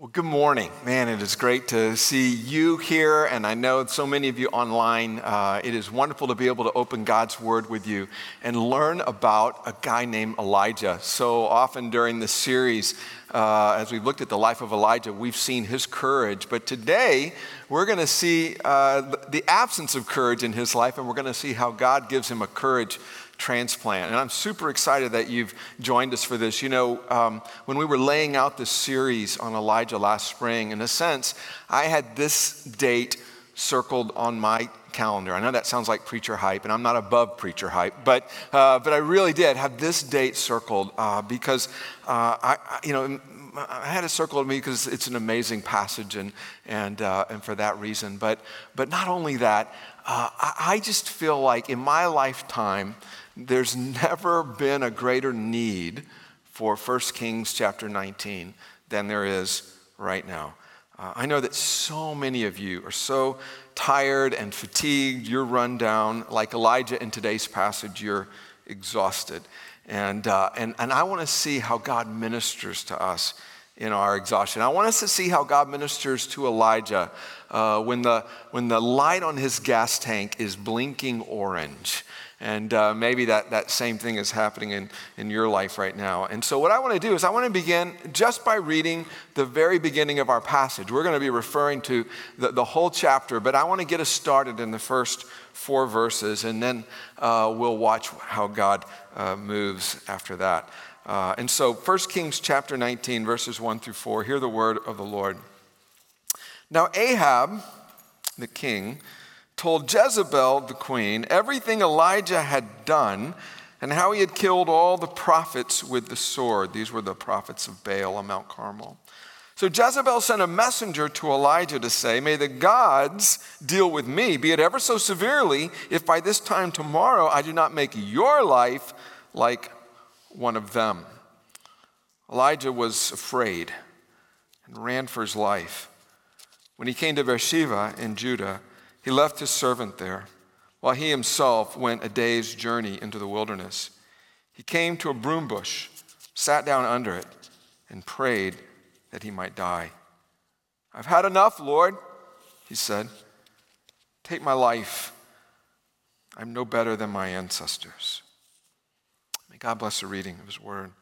Well, good morning. Man, it is great to see you here, and I know so many of you online. Uh, it is wonderful to be able to open God's Word with you and learn about a guy named Elijah. So often during this series, uh, as we've looked at the life of Elijah, we've seen his courage. But today, we're going to see uh, the absence of courage in his life, and we're going to see how God gives him a courage transplant. And I'm super excited that you've joined us for this. You know, um, when we were laying out this series on Elijah last spring, in a sense, I had this date circled on my calendar. I know that sounds like preacher hype, and I'm not above preacher hype, but, uh, but I really did have this date circled uh, because, uh, I, you know, I had it circled me because it's an amazing passage, and, and, uh, and for that reason. But, but not only that, uh, I, I just feel like in my lifetime, there's never been a greater need for 1 Kings chapter 19 than there is right now. Uh, I know that so many of you are so tired and fatigued, you're run down. Like Elijah in today's passage, you're exhausted. And, uh, and, and I want to see how God ministers to us in our exhaustion. I want us to see how God ministers to Elijah uh, when, the, when the light on his gas tank is blinking orange. And uh, maybe that, that same thing is happening in, in your life right now. And so, what I want to do is, I want to begin just by reading the very beginning of our passage. We're going to be referring to the, the whole chapter, but I want to get us started in the first four verses, and then uh, we'll watch how God uh, moves after that. Uh, and so, 1 Kings chapter 19, verses 1 through 4, hear the word of the Lord. Now, Ahab, the king, told Jezebel, the queen, everything Elijah had done and how he had killed all the prophets with the sword. These were the prophets of Baal on Mount Carmel. So Jezebel sent a messenger to Elijah to say, May the gods deal with me, be it ever so severely, if by this time tomorrow I do not make your life like one of them. Elijah was afraid and ran for his life. When he came to Beersheba in Judah, he left his servant there, while he himself went a day's journey into the wilderness. He came to a broom bush, sat down under it, and prayed that he might die. I've had enough, Lord, he said. Take my life. I'm no better than my ancestors. May God bless the reading of his word.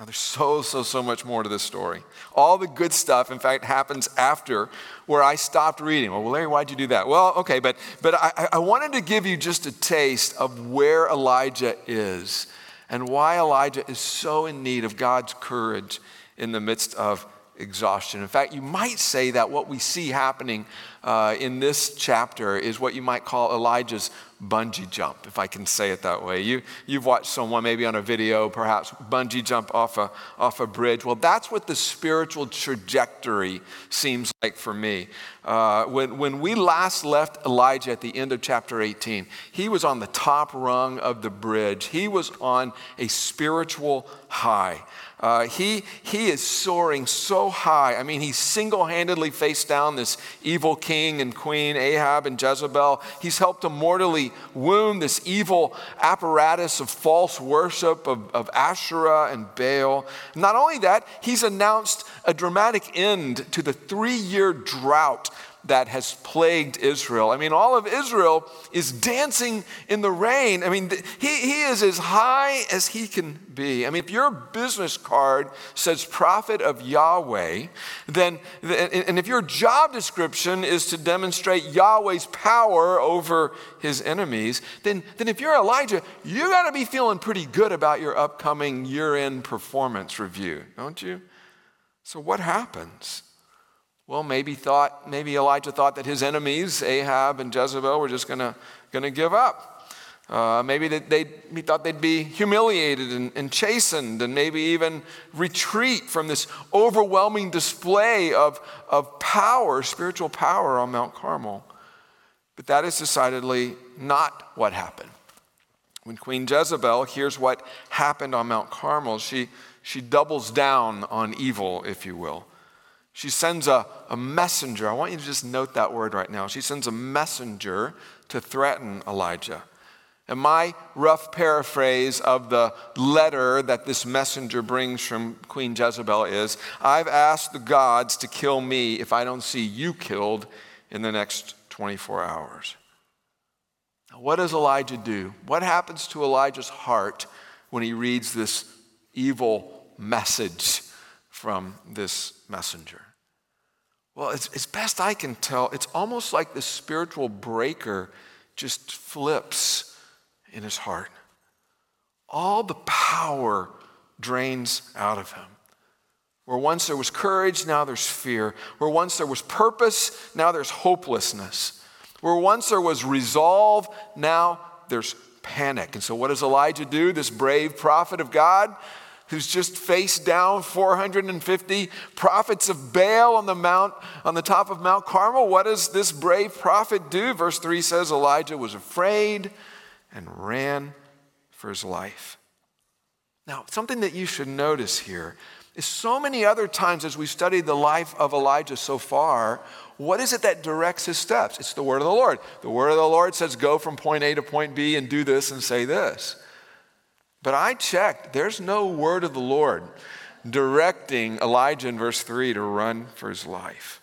Now, there's so, so, so much more to this story. All the good stuff, in fact, happens after where I stopped reading. Well, Larry, why'd you do that? Well, okay, but, but I, I wanted to give you just a taste of where Elijah is and why Elijah is so in need of God's courage in the midst of exhaustion. In fact, you might say that what we see happening uh, in this chapter is what you might call Elijah's bungee jump, if I can say it that way. You, you've watched someone maybe on a video, perhaps bungee jump off a, off a bridge. Well, that's what the spiritual trajectory seems like for me. Uh, when, when we last left Elijah at the end of chapter 18, he was on the top rung of the bridge, he was on a spiritual high. Uh, he, he is soaring so high. I mean, he single handedly faced down this evil king and queen, Ahab and Jezebel. He's helped to mortally wound this evil apparatus of false worship of, of Asherah and Baal. Not only that, he's announced a dramatic end to the three year drought that has plagued Israel. I mean, all of Israel is dancing in the rain. I mean, he, he is as high as he can be. I mean, if your business card says prophet of Yahweh, then, and if your job description is to demonstrate Yahweh's power over his enemies, then, then if you're Elijah, you got to be feeling pretty good about your upcoming year end performance review, don't you? So, what happens? Well, maybe thought, maybe Elijah thought that his enemies, Ahab and Jezebel, were just gonna, gonna give up. Uh, maybe they, they, he thought they'd be humiliated and, and, chastened and maybe even retreat from this overwhelming display of, of power, spiritual power on Mount Carmel. But that is decidedly not what happened. When Queen Jezebel hears what happened on Mount Carmel, she, she doubles down on evil, if you will. She sends a, a messenger. I want you to just note that word right now. She sends a messenger to threaten Elijah. And my rough paraphrase of the letter that this messenger brings from Queen Jezebel is I've asked the gods to kill me if I don't see you killed in the next 24 hours. Now, What does Elijah do? What happens to Elijah's heart when he reads this evil message from this messenger? Well, it's, as best I can tell, it's almost like the spiritual breaker just flips in his heart. All the power drains out of him. Where once there was courage, now there's fear. Where once there was purpose, now there's hopelessness. Where once there was resolve, now there's panic. And so, what does Elijah do, this brave prophet of God? Who's just faced down 450 prophets of Baal on the mount on the top of Mount Carmel. What does this brave prophet do? Verse 3 says Elijah was afraid and ran for his life. Now, something that you should notice here is so many other times as we've studied the life of Elijah so far, what is it that directs his steps? It's the word of the Lord. The word of the Lord says, go from point A to point B and do this and say this. But I checked, there's no word of the Lord directing Elijah in verse 3 to run for his life.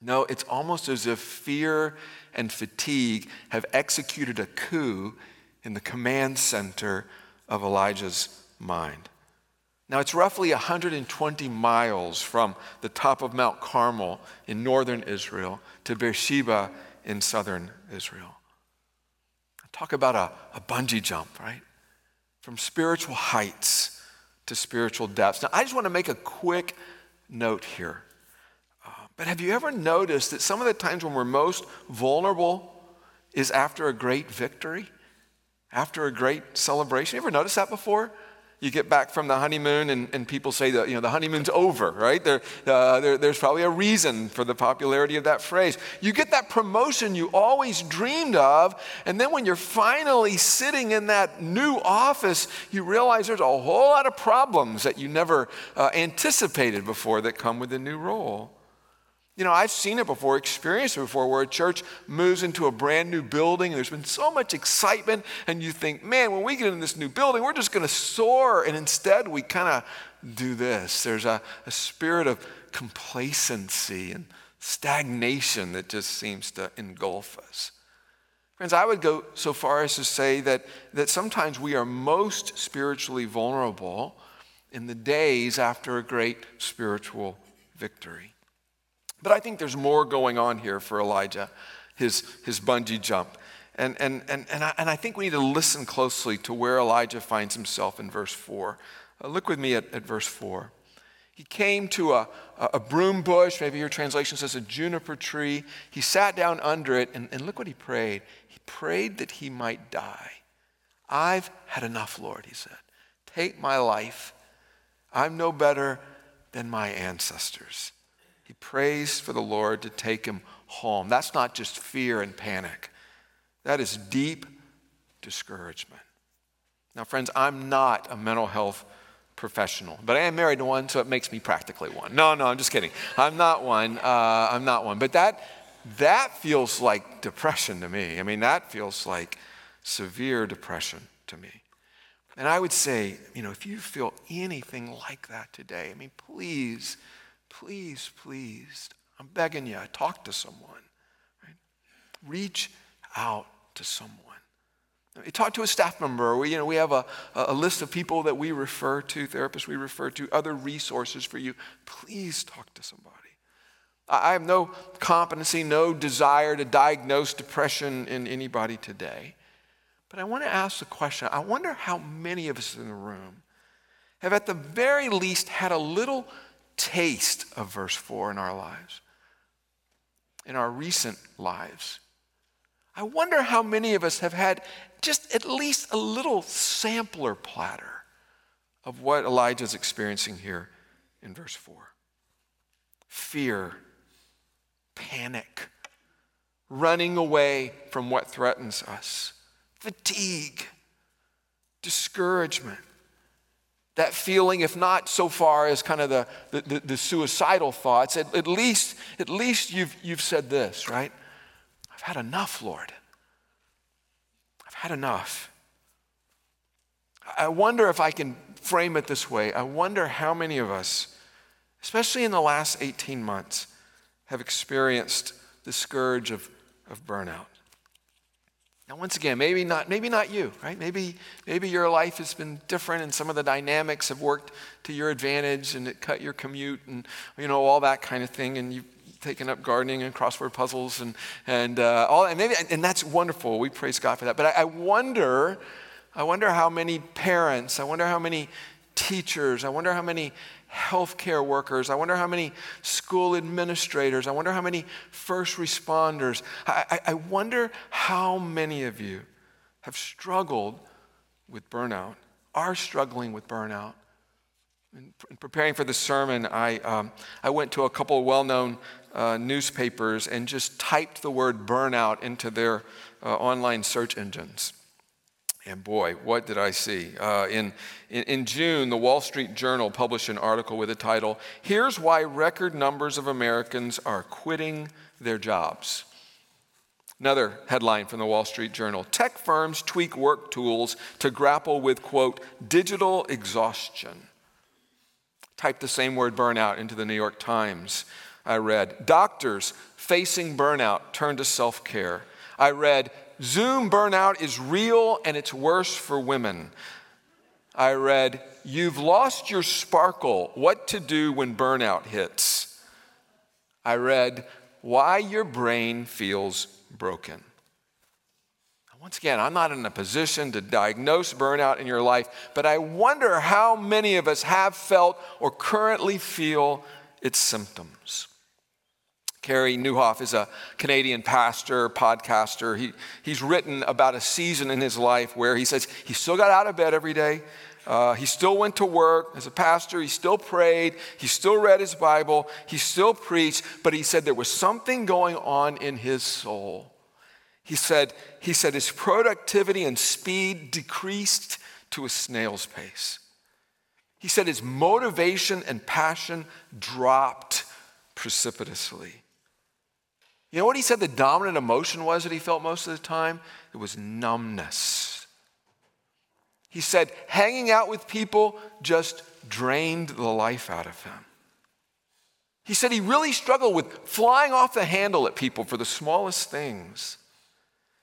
No, it's almost as if fear and fatigue have executed a coup in the command center of Elijah's mind. Now, it's roughly 120 miles from the top of Mount Carmel in northern Israel to Beersheba in southern Israel. Talk about a, a bungee jump, right? From spiritual heights to spiritual depths. Now, I just want to make a quick note here. Uh, but have you ever noticed that some of the times when we're most vulnerable is after a great victory, after a great celebration? You ever noticed that before? You get back from the honeymoon and, and people say that you know the honeymoon's over right? There, uh, there, there's probably a reason for the popularity of that phrase. You get that promotion you always dreamed of and then when you're finally sitting in that new office you realize there's a whole lot of problems that you never uh, anticipated before that come with the new role you know, I've seen it before, experienced it before, where a church moves into a brand new building and there's been so much excitement, and you think, man, when we get in this new building, we're just going to soar. And instead, we kind of do this. There's a, a spirit of complacency and stagnation that just seems to engulf us. Friends, I would go so far as to say that, that sometimes we are most spiritually vulnerable in the days after a great spiritual victory. But I think there's more going on here for Elijah, his, his bungee jump. And, and, and, and, I, and I think we need to listen closely to where Elijah finds himself in verse 4. Uh, look with me at, at verse 4. He came to a, a broom bush, maybe your translation says a juniper tree. He sat down under it, and, and look what he prayed. He prayed that he might die. I've had enough, Lord, he said. Take my life. I'm no better than my ancestors. He prays for the Lord to take him home. That's not just fear and panic, that is deep discouragement. Now, friends, I'm not a mental health professional, but I am married to one, so it makes me practically one. No, no, I'm just kidding. I'm not one. Uh, I'm not one. But that, that feels like depression to me. I mean, that feels like severe depression to me. And I would say, you know, if you feel anything like that today, I mean, please please, please, I'm begging you, talk to someone. Right? Reach out to someone. You talk to a staff member. We, you know, we have a, a list of people that we refer to, therapists we refer to, other resources for you. Please talk to somebody. I have no competency, no desire to diagnose depression in anybody today. But I want to ask the question I wonder how many of us in the room have, at the very least, had a little taste of verse 4 in our lives, in our recent lives. I wonder how many of us have had just at least a little sampler platter of what Elijah is experiencing here in verse 4 fear, panic, running away from what threatens us, fatigue, discouragement that feeling, if not so far as kind of the, the, the, suicidal thoughts, at, at, least, at least you've, you've said this, right? I've had enough, Lord. I've had enough. I wonder if I can frame it this way. I wonder how many of us, especially in the last 18 months, have experienced the scourge of, of burnout. Now, once again, maybe not, maybe not you, right? Maybe, maybe your life has been different and some of the dynamics have worked to your advantage and it cut your commute and, you know, all that kind of thing. And you've taken up gardening and crossword puzzles and, and uh, all, and maybe, and that's wonderful. We praise God for that. But I, I wonder, I wonder how many parents, I wonder how many teachers, I wonder how many healthcare workers. I wonder how many school administrators. I wonder how many first responders. I, I, I wonder how many of you have struggled with burnout, are struggling with burnout. In, in preparing for the sermon, I, um, I went to a couple of well known uh, newspapers and just typed the word burnout into their uh, online search engines. And boy, what did I see? Uh, in, in, June, the Wall Street Journal published an article with the title Here's Why Record Numbers of Americans Are Quitting Their Jobs. Another headline from the Wall Street Journal Tech firms tweak work tools to grapple with, quote, digital exhaustion. Type the same word burnout into the New York Times. I read, Doctors facing burnout turn to self care. I read, Zoom burnout is real and it's worse for women. I read, You've lost your sparkle. What to do when burnout hits. I read, Why your brain feels broken. Once again, I'm not in a position to diagnose burnout in your life, but I wonder how many of us have felt or currently feel its symptoms. Carey Nieuwhof is a Canadian pastor, podcaster. He, he's written about a season in his life where he says he still got out of bed every day. Uh, he still went to work as a pastor. He still prayed. He still read his Bible. He still preached. But he said there was something going on in his soul. He said, he said his productivity and speed decreased to a snail's pace. He said his motivation and passion dropped precipitously. You know what he said the dominant emotion was that he felt most of the time? It was numbness. He said hanging out with people just drained the life out of him. He said he really struggled with flying off the handle at people for the smallest things.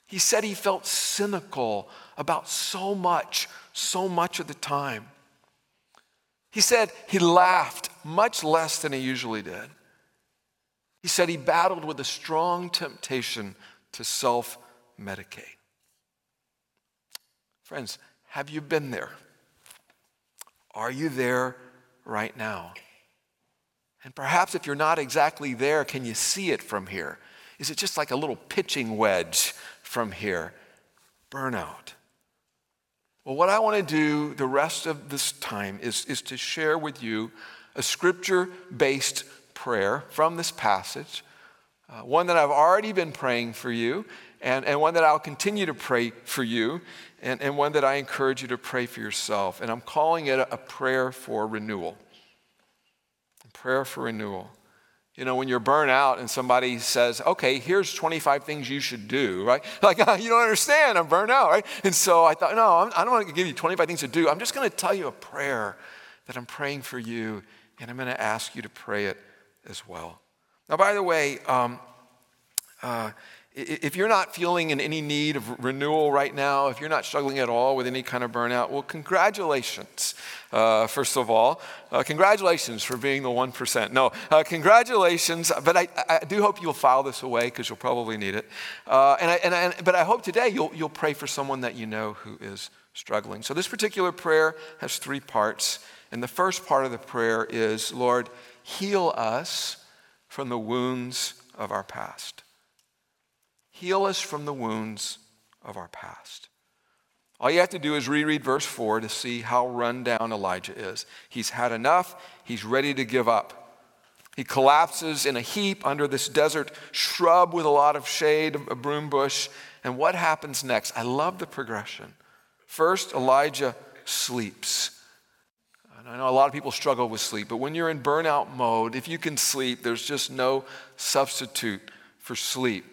He said he felt cynical about so much, so much of the time. He said he laughed much less than he usually did. He said he battled with a strong temptation to self medicate. Friends, have you been there? Are you there right now? And perhaps if you're not exactly there, can you see it from here? Is it just like a little pitching wedge from here? Burnout. Well, what I want to do the rest of this time is, is to share with you a scripture based prayer from this passage, uh, one that I've already been praying for you, and, and one that I'll continue to pray for you, and, and one that I encourage you to pray for yourself. And I'm calling it a, a prayer for renewal. A prayer for renewal. You know, when you're burnt out and somebody says, okay, here's 25 things you should do, right? Like, you don't understand, I'm burnt out, right? And so I thought, no, I'm, I do not want to give you 25 things to do. I'm just going to tell you a prayer that I'm praying for you, and I'm going to ask you to pray it as well. Now, by the way, um, uh, if you're not feeling in any need of renewal right now, if you're not struggling at all with any kind of burnout, well, congratulations, uh, first of all. Uh, congratulations for being the 1%. No, uh, congratulations, but I, I, do hope you'll file this away because you'll probably need it. Uh, and I, and I, but I hope today you'll, you'll pray for someone that you know who is struggling. So this particular prayer has three parts. And the first part of the prayer is Lord, heal us from the wounds of our past. Heal us from the wounds of our past. All you have to do is reread verse 4 to see how run down Elijah is. He's had enough, he's ready to give up. He collapses in a heap under this desert shrub with a lot of shade, a broom bush. And what happens next? I love the progression. First, Elijah sleeps. I know a lot of people struggle with sleep, but when you're in burnout mode, if you can sleep, there's just no substitute for sleep.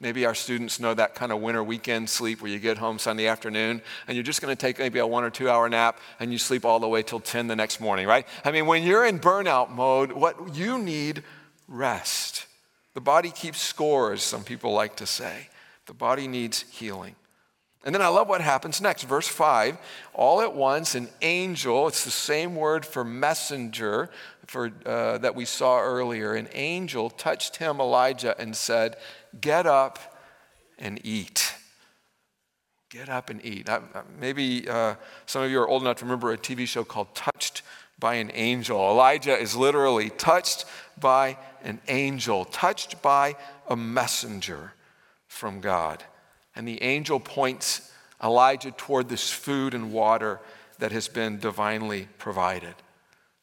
Maybe our students know that kind of winter weekend sleep where you get home Sunday afternoon and you're just going to take maybe a one or two hour nap and you sleep all the way till 10 the next morning, right? I mean, when you're in burnout mode, what you need rest. The body keeps score, as some people like to say. The body needs healing. And then I love what happens next. Verse 5 all at once, an angel, it's the same word for messenger for, uh, that we saw earlier, an angel touched him, Elijah, and said, Get up and eat. Get up and eat. maybe uh, some of you are old enough to remember a TV show called Touched by an Angel. Elijah is literally touched by an angel, touched by a messenger from God. And the angel points Elijah toward this food and water that has been divinely provided.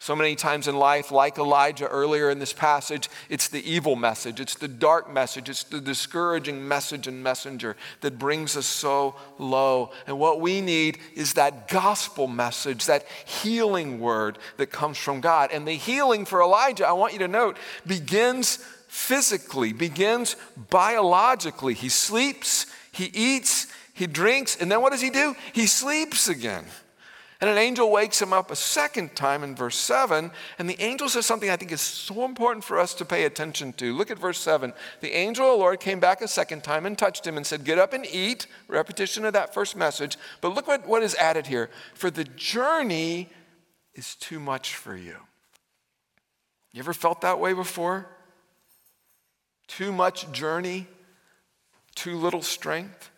So many times in life, like Elijah earlier in this passage, it's the evil message, it's the dark message, it's the discouraging message and messenger that brings us so low. And what we need is that gospel message, that healing word that comes from God. And the healing for Elijah, I want you to note, begins physically, begins biologically. He sleeps, he eats, he drinks, and then what does he do? He sleeps again. And an angel wakes him up a second time in verse 7. And the angel says something I think is so important for us to pay attention to. Look at verse 7. The angel of the Lord came back a second time and touched him and said, Get up and eat. Repetition of that first message. But look what, what is added here. For the journey is too much for you. You ever felt that way before? Too much journey, too little strength.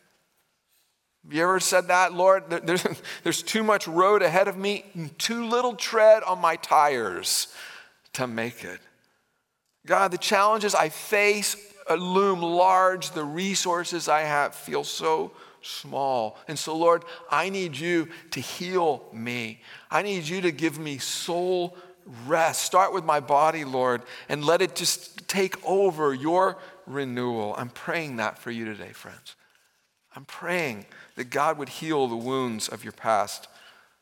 Have you ever said that, Lord? There's, there's too much road ahead of me, and too little tread on my tires to make it. God, the challenges I face loom large. The resources I have feel so small. And so, Lord, I need you to heal me. I need you to give me soul rest. Start with my body, Lord, and let it just take over your renewal. I'm praying that for you today, friends. I'm praying that God would heal the wounds of your past.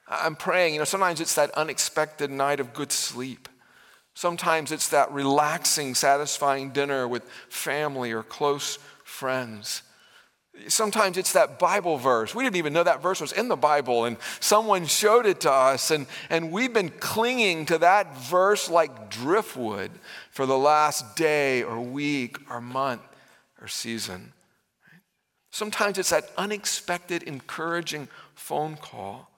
I'm praying, you know, sometimes it's that unexpected night of good sleep. Sometimes it's that relaxing, satisfying dinner with family or close friends. Sometimes it's that Bible verse. We didn't even know that verse was in the Bible, and someone showed it to us, and, and we've been clinging to that verse like driftwood for the last day or week or month or season. Sometimes it's that unexpected, encouraging phone call.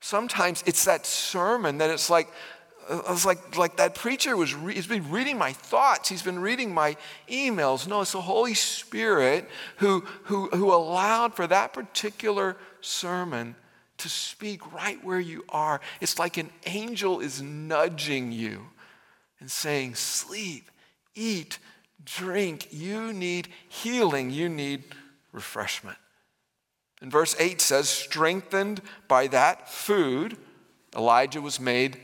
Sometimes it's that sermon that it's like, uh, it's like, like that preacher was re- he's been reading my thoughts. He's been reading my emails. No it's the holy spirit who, who, who allowed for that particular sermon to speak right where you are. It's like an angel is nudging you and saying sleep eat drink you need healing you need refreshment. And verse 8 says, strengthened by that food, Elijah was made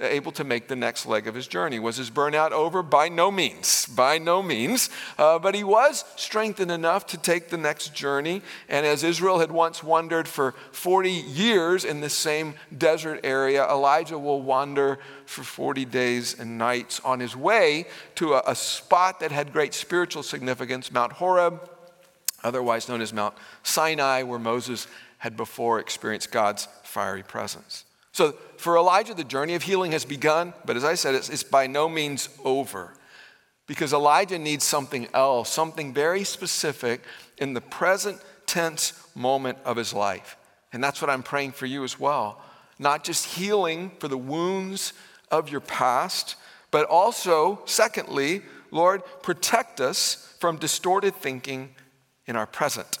able to make the next leg of his journey. Was his burnout over? By no means. By no means. Uh, but he was strengthened enough to take the next journey. And as Israel had once wandered for 40 years in the same desert area, Elijah will wander for 40 days and nights on his way to a, a spot that had great spiritual significance, Mount Horeb otherwise known as Mount Sinai, where Moses had before experienced God's fiery presence. So for Elijah, the journey of healing has begun, but as I said, it's, it's by no means over. Because Elijah needs something else, something very specific in the present tense moment of his life. And that's what I'm praying for you as well. Not just healing for the wounds of your past, but also, secondly, Lord, protect us from distorted thinking in our present.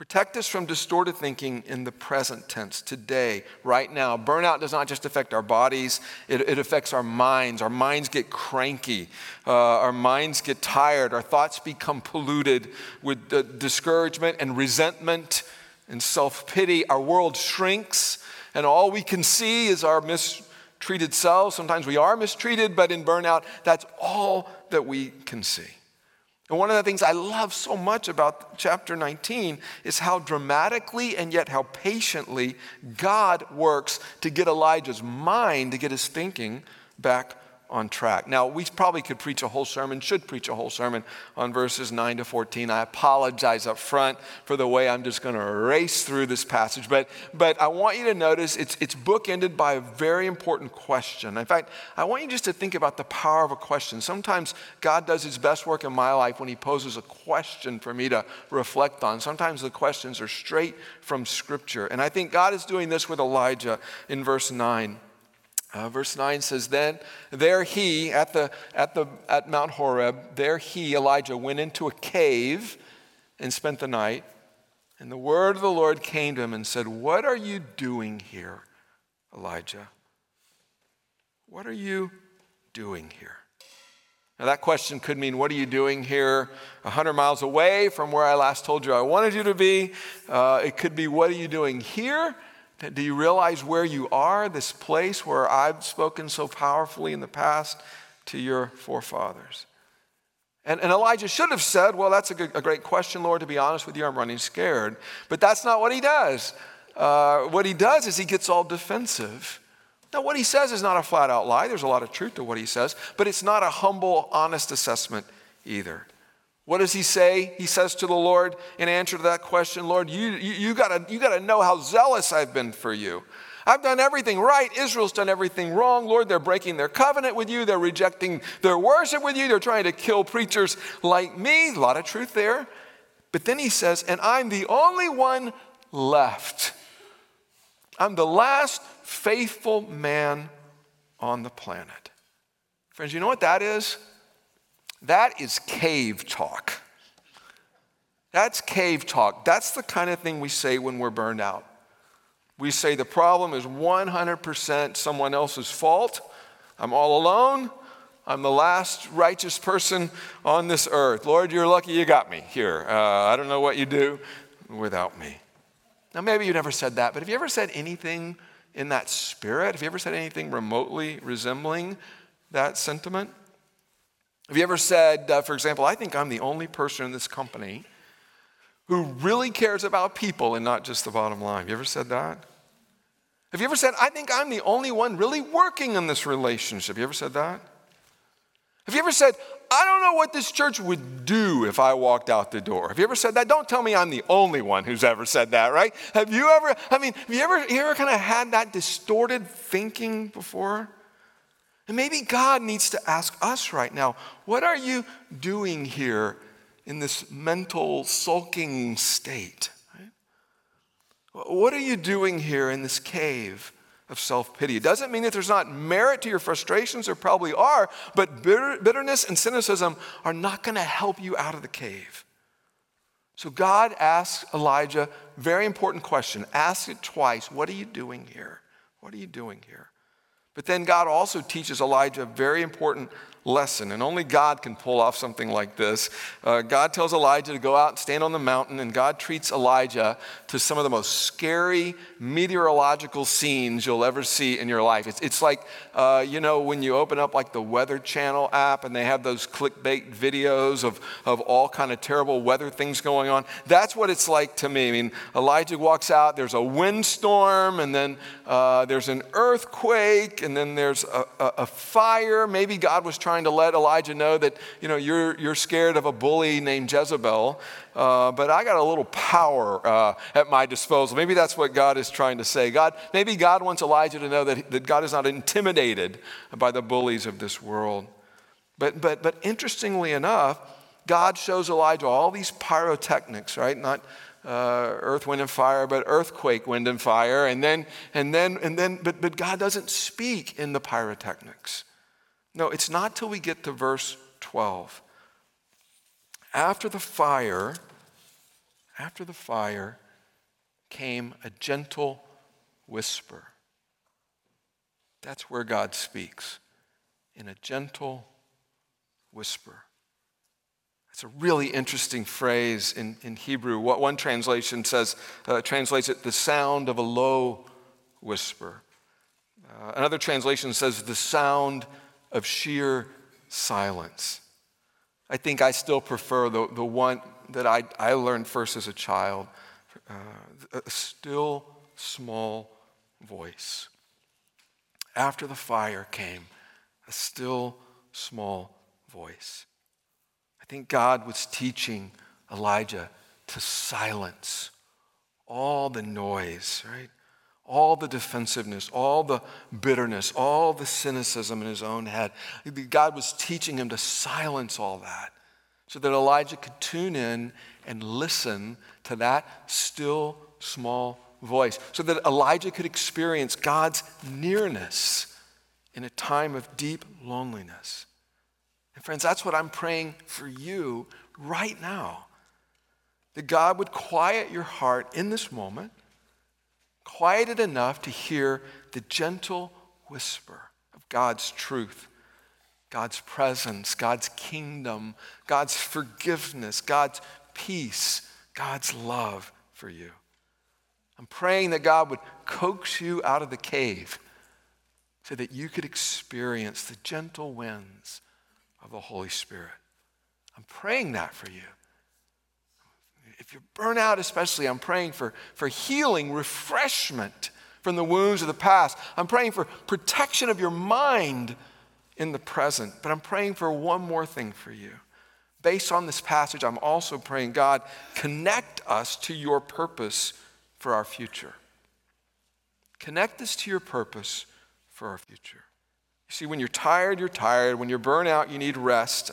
Protect us from distorted thinking in the present tense, today, right now. Burnout does not just affect our bodies, it, it affects our minds. Our minds get cranky, uh, our minds get tired, our thoughts become polluted with uh, discouragement and resentment and self pity. Our world shrinks, and all we can see is our mistreated selves. Sometimes we are mistreated, but in burnout, that's all that we can see. And one of the things I love so much about chapter 19 is how dramatically and yet how patiently God works to get Elijah's mind, to get his thinking back on track. Now, we probably could preach a whole sermon, should preach a whole sermon on verses 9 to 14. I apologize up front for the way I'm just going to race through this passage, but, but I want you to notice it's, it's bookended by a very important question. In fact, I want you just to think about the power of a question. Sometimes God does his best work in my life when he poses a question for me to reflect on. Sometimes the questions are straight from Scripture. And I think God is doing this with Elijah in verse 9. Uh, verse 9 says, Then there he, at, the, at, the, at Mount Horeb, there he, Elijah, went into a cave and spent the night. And the word of the Lord came to him and said, What are you doing here, Elijah? What are you doing here? Now, that question could mean, What are you doing here 100 miles away from where I last told you I wanted you to be? Uh, it could be, What are you doing here? Do you realize where you are, this place where I've spoken so powerfully in the past to your forefathers? And, and Elijah should have said, Well, that's a, good, a, great question, Lord. To be honest with you, I'm running scared. But that's not what he does. Uh, what he does is he gets all defensive. Now, what he says is not a flat out lie. There's a lot of truth to what he says, but it's not a humble, honest assessment either. What does he say? He says to the Lord in answer to that question, Lord, you, you, you, gotta, you gotta know how zealous I've been for you. I've done everything right. Israel's done everything wrong. Lord, they're breaking their covenant with you. They're rejecting their worship with you. They're trying to kill preachers like me. A lot of truth there. But then he says, and I'm the only one left. I'm the last faithful man on the planet. Friends, you know what that is? That is cave talk. That's cave talk. That's the kind of thing we say when we're burned out. We say the problem is 100% someone else's fault. I'm all alone. I'm the last righteous person on this earth. Lord, you're lucky you got me here. Uh, I don't know what you do without me. Now, maybe you never said that, but have you ever said anything in that spirit? Have you ever said anything remotely resembling that sentiment? Have you ever said, uh, for example, I think I'm the only person in this company who really cares about people and not just the bottom line? Have you ever said that? Have you ever said, I think I'm the only one really working in this relationship? Have you ever said that? Have you ever said, I don't know what this church would do if I walked out the door? Have you ever said that? Don't tell me I'm the only one who's ever said that, right? Have you ever, I mean, have you ever, you ever kind of had that distorted thinking before? And maybe God needs to ask us right now what are you doing here in this mental sulking state? What are you doing here in this cave of self pity? It doesn't mean that there's not merit to your frustrations, there probably are, but bitterness and cynicism are not going to help you out of the cave. So God asks Elijah, very important question. Ask it twice. What are you doing here? What are you doing here? But then God also teaches Elijah a very important lesson, and only God can pull off something like this. Uh, God tells Elijah to go out and stand on the mountain, and God treats Elijah to some of the most scary meteorological scenes you'll ever see in your life. It's, it's like, uh, you know, when you open up like the Weather Channel app and they have those clickbait videos of, of all kind of terrible weather things going on. That's what it's like to me. I mean, Elijah walks out, there's a windstorm, and then uh, there's an earthquake, and then there's a, a, a fire. Maybe God was trying trying to let Elijah know that, you know, you're, you're scared of a bully named Jezebel, uh, but I got a little power uh, at my disposal. Maybe that's what God is trying to say. God, maybe God wants Elijah to know that, that God is not intimidated by the bullies of this world. But, but, but interestingly enough, God shows Elijah all these pyrotechnics, right? Not uh, earth, wind, and fire, but earthquake, wind, and fire. And then, and then, and then, but, but God doesn't speak in the pyrotechnics. No, it's not till we get to verse 12. After the fire, after the fire came a gentle whisper. That's where God speaks, in a gentle whisper. It's a really interesting phrase in, in Hebrew. What one translation says, uh, translates it the sound of a low whisper. Uh, another translation says the sound of sheer silence. I think I still prefer the, the one that I, I learned first as a child uh, a still small voice. After the fire came a still small voice. I think God was teaching Elijah to silence all the noise, right? All the defensiveness, all the bitterness, all the cynicism in his own head. God was teaching him to silence all that so that Elijah could tune in and listen to that still small voice, so that Elijah could experience God's nearness in a time of deep loneliness. And friends, that's what I'm praying for you right now. That God would quiet your heart in this moment, quiet it enough to hear the gentle whisper of God's truth, God's presence, God's kingdom, God's forgiveness, God's peace, God's love for you. I'm praying that God would coax you out of the cave so that you could experience the gentle winds of the Holy Spirit. I'm praying that for you. If you're burnt out, especially, I'm praying for, for healing, refreshment from the wounds of the past. I'm praying for protection of your mind in the present. But I'm praying for one more thing for you. Based on this passage, I'm also praying, God, connect us to your purpose for our future. Connect us to your purpose for our future. You see, when you're tired, you're tired. When you're burnt out, you need rest.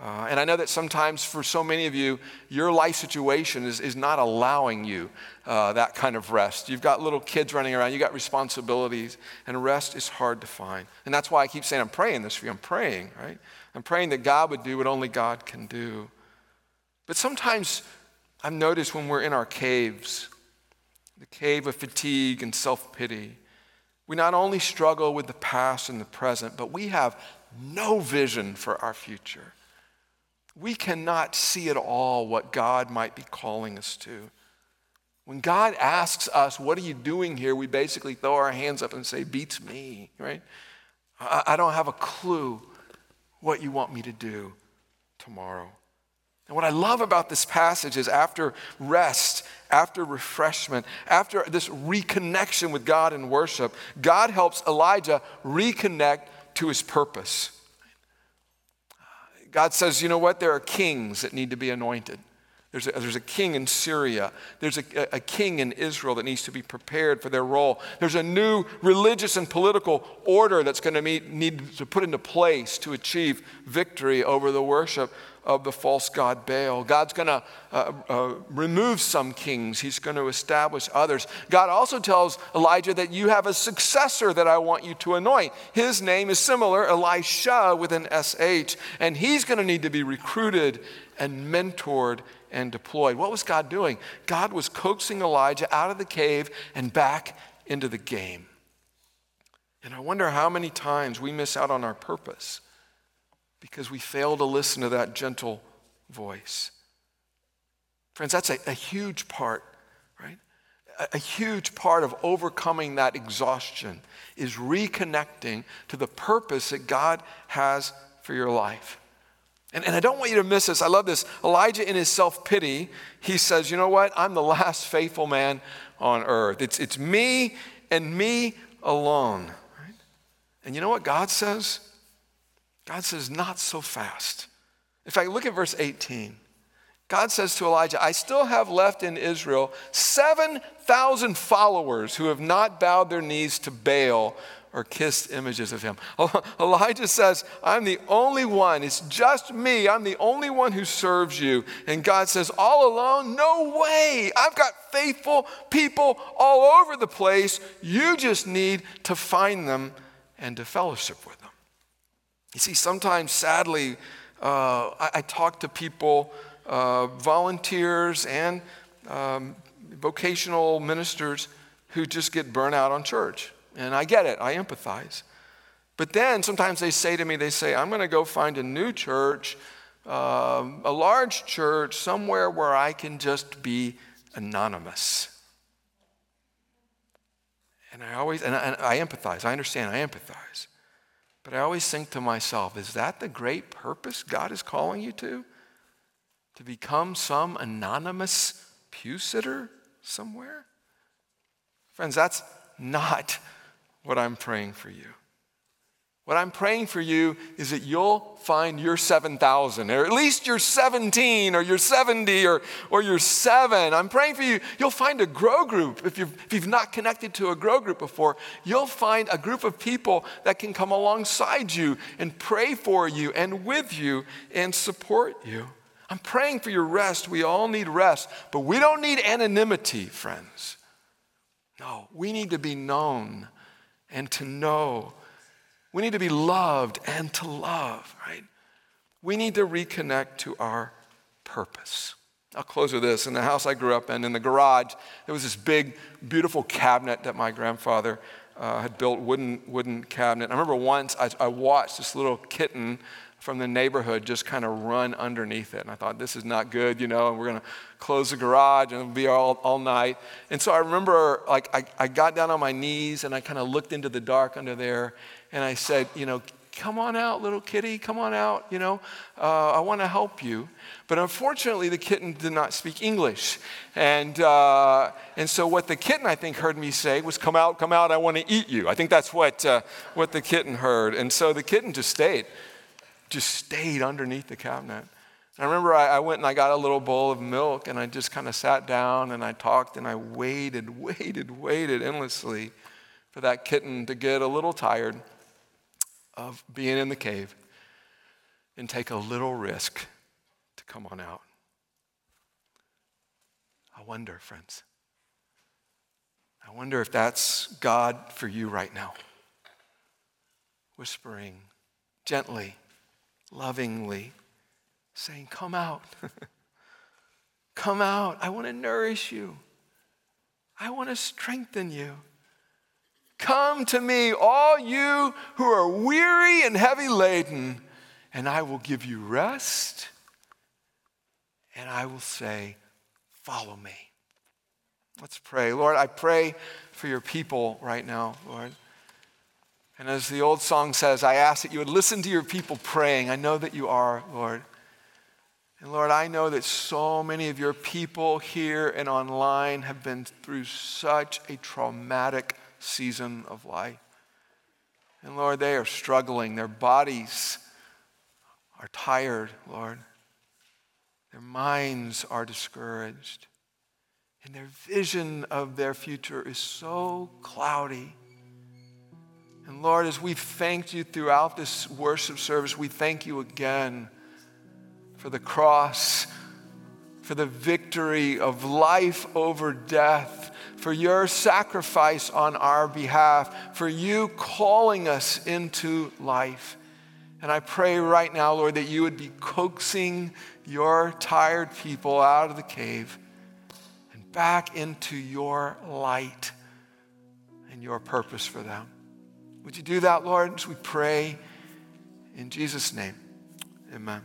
Uh, and I know that sometimes for so many of you, your life situation is, is not allowing you uh, that kind of rest. You've got little kids running around, you've got responsibilities, and rest is hard to find. And that's why I keep saying, I'm praying this for you. I'm praying, right? I'm praying that God would do what only God can do. But sometimes I've noticed when we're in our caves, the cave of fatigue and self pity, we not only struggle with the past and the present, but we have no vision for our future. We cannot see at all what God might be calling us to. When God asks us, What are you doing here? we basically throw our hands up and say, Beats me, right? I, don't have a clue what you want me to do tomorrow. And what I love about this passage is after rest, after refreshment, after this reconnection with God in worship, God helps Elijah reconnect to his purpose. God says, you know what? There are kings that need to be anointed. There's a, there's a king in Syria. There's a, a king in Israel that needs to be prepared for their role. There's a new religious and political order that's going to need to put into place to achieve victory over the worship of the false god Baal. God's going to uh, uh, remove some kings, He's going to establish others. God also tells Elijah that you have a successor that I want you to anoint. His name is similar, Elisha with an SH, and he's going to need to be recruited and mentored and deployed. What was God doing? God was coaxing Elijah out of the cave and back into the game. And I wonder how many times we miss out on our purpose because we fail to listen to that gentle voice. Friends, that's a, a huge part, right? A, a huge part of overcoming that exhaustion is reconnecting to the purpose that God has for your life. And, and I don't want you to miss this. I love this. Elijah, in his self pity, he says, You know what? I'm the last faithful man on earth. It's, it's me and me alone. Right? And you know what God says? God says, Not so fast. In fact, look at verse 18. God says to Elijah, I still have left in Israel 7,000 followers who have not bowed their knees to Baal or kissed images of him. Elijah says, I'm the only one. It's just me. I'm the only one who serves you. And God says, All alone? No way. I've got faithful people all over the place. You just need to find them and to fellowship with them. You see, sometimes, sadly, uh, I, I, talk to people, uh, volunteers and um, vocational ministers who just get burnt out on church. And I get it, I empathize. But then sometimes they say to me, they say, I'm going to go find a new church, uh, a large church, somewhere where I can just be anonymous. And I always, and I, and I empathize, I understand, I empathize. But I always think to myself, is that the great purpose God is calling you to? To become some anonymous pew sitter somewhere? Friends, that's not what I'm praying for you. What I'm praying for you is that you'll find your 7,000, or at least your 17, or your 70, or, or your 7. I'm praying for you. You'll find a grow group. If you've, if you've not connected to a grow group before, you'll find a group of people that can come alongside you and pray for you and with you and support you. I'm praying for your rest. We all need rest, but we don't need anonymity, friends. No, we need to be known and to know we need to be loved and to love, right? We need to reconnect to our purpose. I'll close with this. In the house I grew up in, in the garage, there was this big, beautiful cabinet that my grandfather uh, had built, wooden, wooden cabinet. I remember once I, I watched this little kitten from the neighborhood just kind of run underneath it. And I thought, this is not good, you know, and we're going to close the garage and it'll be all, all night. And so I remember, like, I, I got down on my knees and I kind of looked into the dark under there and I said, you know, come on out, little kitty, come on out, you know, uh, I want to help you. But unfortunately, the kitten did not speak English. And, uh, and so what the kitten, I think, heard me say was, come out, come out, I want to eat you. I think that's what, uh, what the kitten heard. And so the kitten just stayed, just stayed underneath the cabinet. I remember I, I went and I got a little bowl of milk and I just kind of sat down and I talked and I waited, waited, waited endlessly for that kitten to get a little tired of being in the cave and take a little risk to come on out. I wonder, friends. I wonder if that's God for you right now. Whispering gently, lovingly, saying, Come out. Come out. I want to nourish you. I want to strengthen you. Come to me, all you who are weary and heavy laden, and I will give you rest. And I will say, Follow me. Let's pray. Lord, I pray for your people right now, Lord. And as the old song says, I ask that you would listen to your people praying. I know that you are, Lord. And Lord, I know that so many of your people here and online have been through such a traumatic season of life. And Lord, they are struggling. Their bodies are tired, Lord. Their minds are discouraged. And their vision of their future is so cloudy. And Lord, as we've thanked you throughout this worship service, we thank you again for the cross, for the victory of life over death for your sacrifice on our behalf, for you calling us into life. And I pray right now, Lord, that you would be coaxing your tired people out of the cave and back into your light and your purpose for them. Would you do that, Lord, as we pray in Jesus' name? Amen.